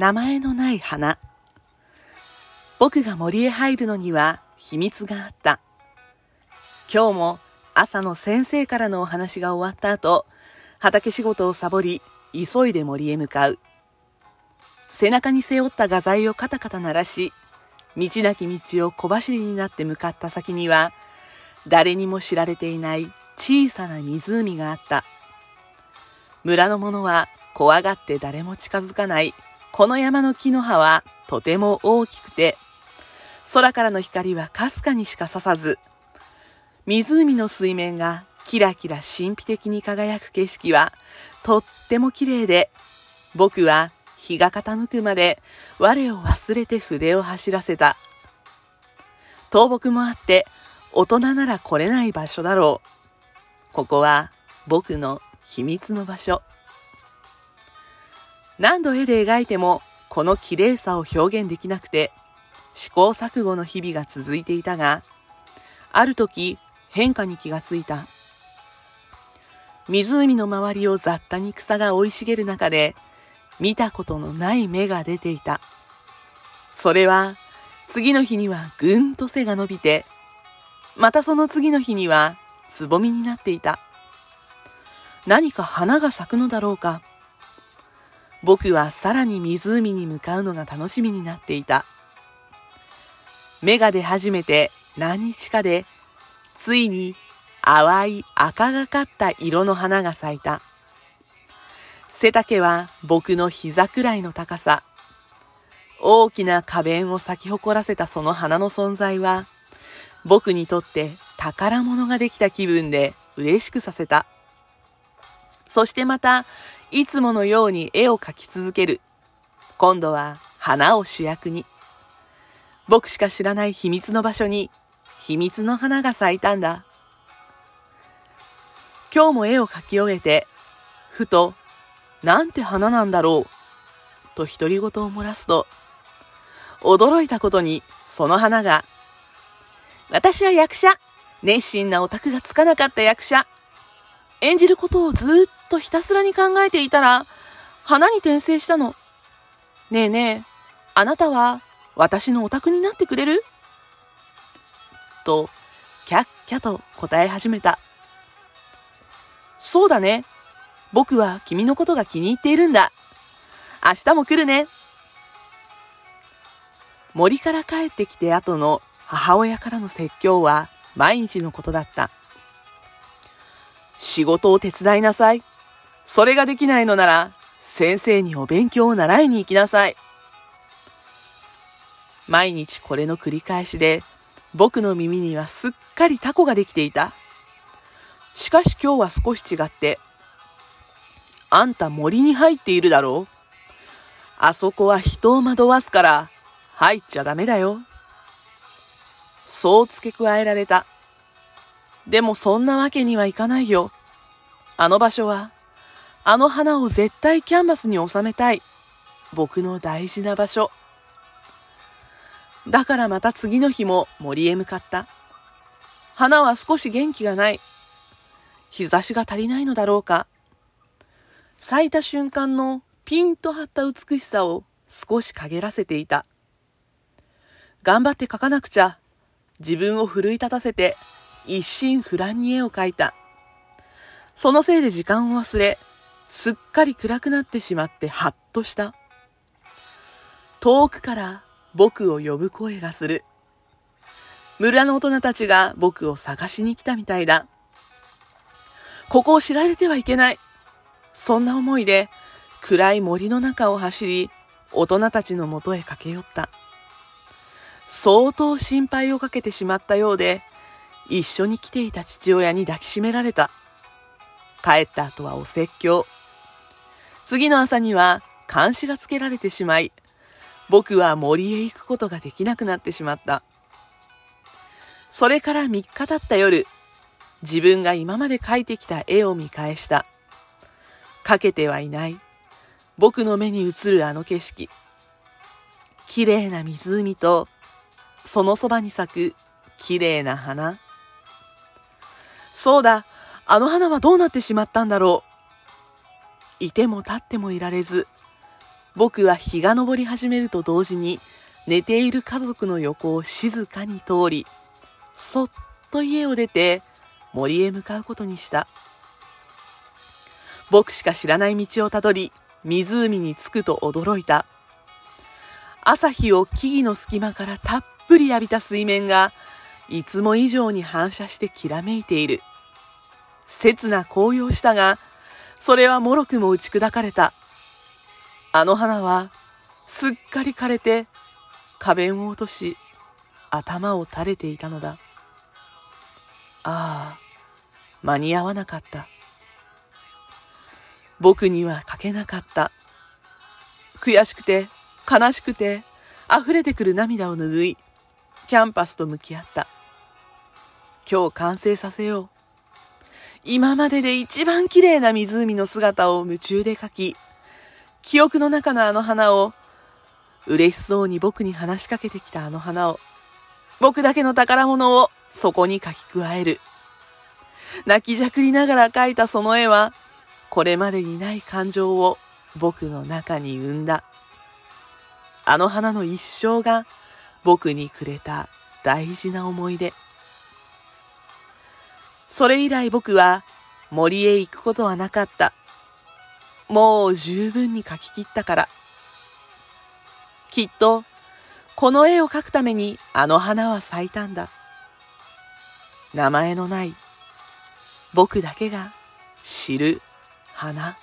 名前のない花。僕が森へ入るのには秘密があった。今日も朝の先生からのお話が終わった後、畑仕事をサボり、急いで森へ向かう。背中に背負った画材をカタカタ鳴らし、道なき道を小走りになって向かった先には、誰にも知られていない小さな湖があった。村の者は怖がって誰も近づかない。この山の木の葉はとても大きくて、空からの光はかすかにしか差さず、湖の水面がキラキラ神秘的に輝く景色はとっても綺麗で、僕は日が傾くまで我を忘れて筆を走らせた。倒木もあって大人なら来れない場所だろう。ここは僕の秘密の場所。何度絵で描いてもこの綺麗さを表現できなくて試行錯誤の日々が続いていたが、ある時変化に気がついた。湖の周りを雑多に草が生い茂る中で見たことのない芽が出ていた。それは次の日にはぐんと背が伸びて、またその次の日にはつぼみになっていた。何か花が咲くのだろうか。僕はさらに湖に向かうのが楽しみになっていた。芽が出始めて何日かで、ついに淡い赤がかった色の花が咲いた。背丈は僕の膝くらいの高さ。大きな花弁を咲き誇らせたその花の存在は、僕にとって宝物ができた気分で嬉しくさせた。そしてまた、いつものように絵を描き続ける。今度は花を主役に。僕しか知らない秘密の場所に秘密の花が咲いたんだ。今日も絵を描き終えて、ふと、なんて花なんだろう、と独り言を漏らすと、驚いたことに、その花が、私は役者熱心なオタクがつかなかった役者演じることをずっとひたすらに考えていたら、花に転生したの。ねえねえ、あなたは私のオタクになってくれる？と、キャッキャと答え始めた。そうだね。僕は君のことが気に入っているんだ。明日も来るね。森から帰ってきて後の母親からの説教は毎日のことだった。仕事を手伝いなさい。それができないのなら、先生にお勉強を習いに行きなさい。毎日これの繰り返しで、僕の耳にはすっかりタコができていた。しかし今日は少し違って、あんた森に入っているだろうあそこは人を惑わすから入っちゃダメだよ。そう付け加えられた。でもそんなわけにはいかないよ。あの場所は、あの花を絶対キャンバスに収めたい。僕の大事な場所。だからまた次の日も森へ向かった。花は少し元気がない。日差しが足りないのだろうか。咲いた瞬間のピンと張った美しさを少し陰らせていた。頑張って描かなくちゃ。自分を奮い立たせて一心不乱に絵を描いた。そのせいで時間を忘れ、すっかり暗くなってしまってハッとした。遠くから僕を呼ぶ声がする。村の大人たちが僕を探しに来たみたいだ。ここを知られてはいけない。そんな思いで暗い森の中を走り、大人たちのもとへ駆け寄った。相当心配をかけてしまったようで、一緒に来ていた父親に抱きしめられた。帰った後はお説教。次の朝には監視がつけられてしまい、僕は森へ行くことができなくなってしまった。それから3日経った夜、自分が今まで描いてきた絵を見返した。描けてはいない。僕の目に映るあの景色。綺麗な湖と、そのそばに咲く綺麗な花。そうだ、あの花はどうなってしまったんだろう。いても立ってもいられず、僕は日が昇り始めると同時に寝ている家族の横を静かに通り、そっと家を出て森へ向かうことにした。僕しか知らない道をたどり、湖に着くと驚いた。朝日を木々の隙間からたっぷり浴びた水面が、いつも以上に反射してきらめいている。刹那紅葉したが、それは脆くも打ち砕かれた。あの花は、すっかり枯れて、花弁を落とし、頭を垂れていたのだ。ああ、間に合わなかった。僕には書けなかった。悔しくて、悲しくて、溢れてくる涙を拭い、キャンパスと向き合った。今日完成させよう。今までで一番綺麗な湖の姿を夢中で描き、記憶の中のあの花を、嬉しそうに僕に話しかけてきたあの花を、僕だけの宝物をそこに書き加える。泣きじゃくりながら描いたその絵は、これまでにない感情を僕の中に生んだ。あの花の一生が僕にくれた大事な思い出。それ以来僕は森へ行くことはなかった。もう十分に描き切ったから。きっと、この絵を描くためにあの花は咲いたんだ。名前のない僕だけが知る花。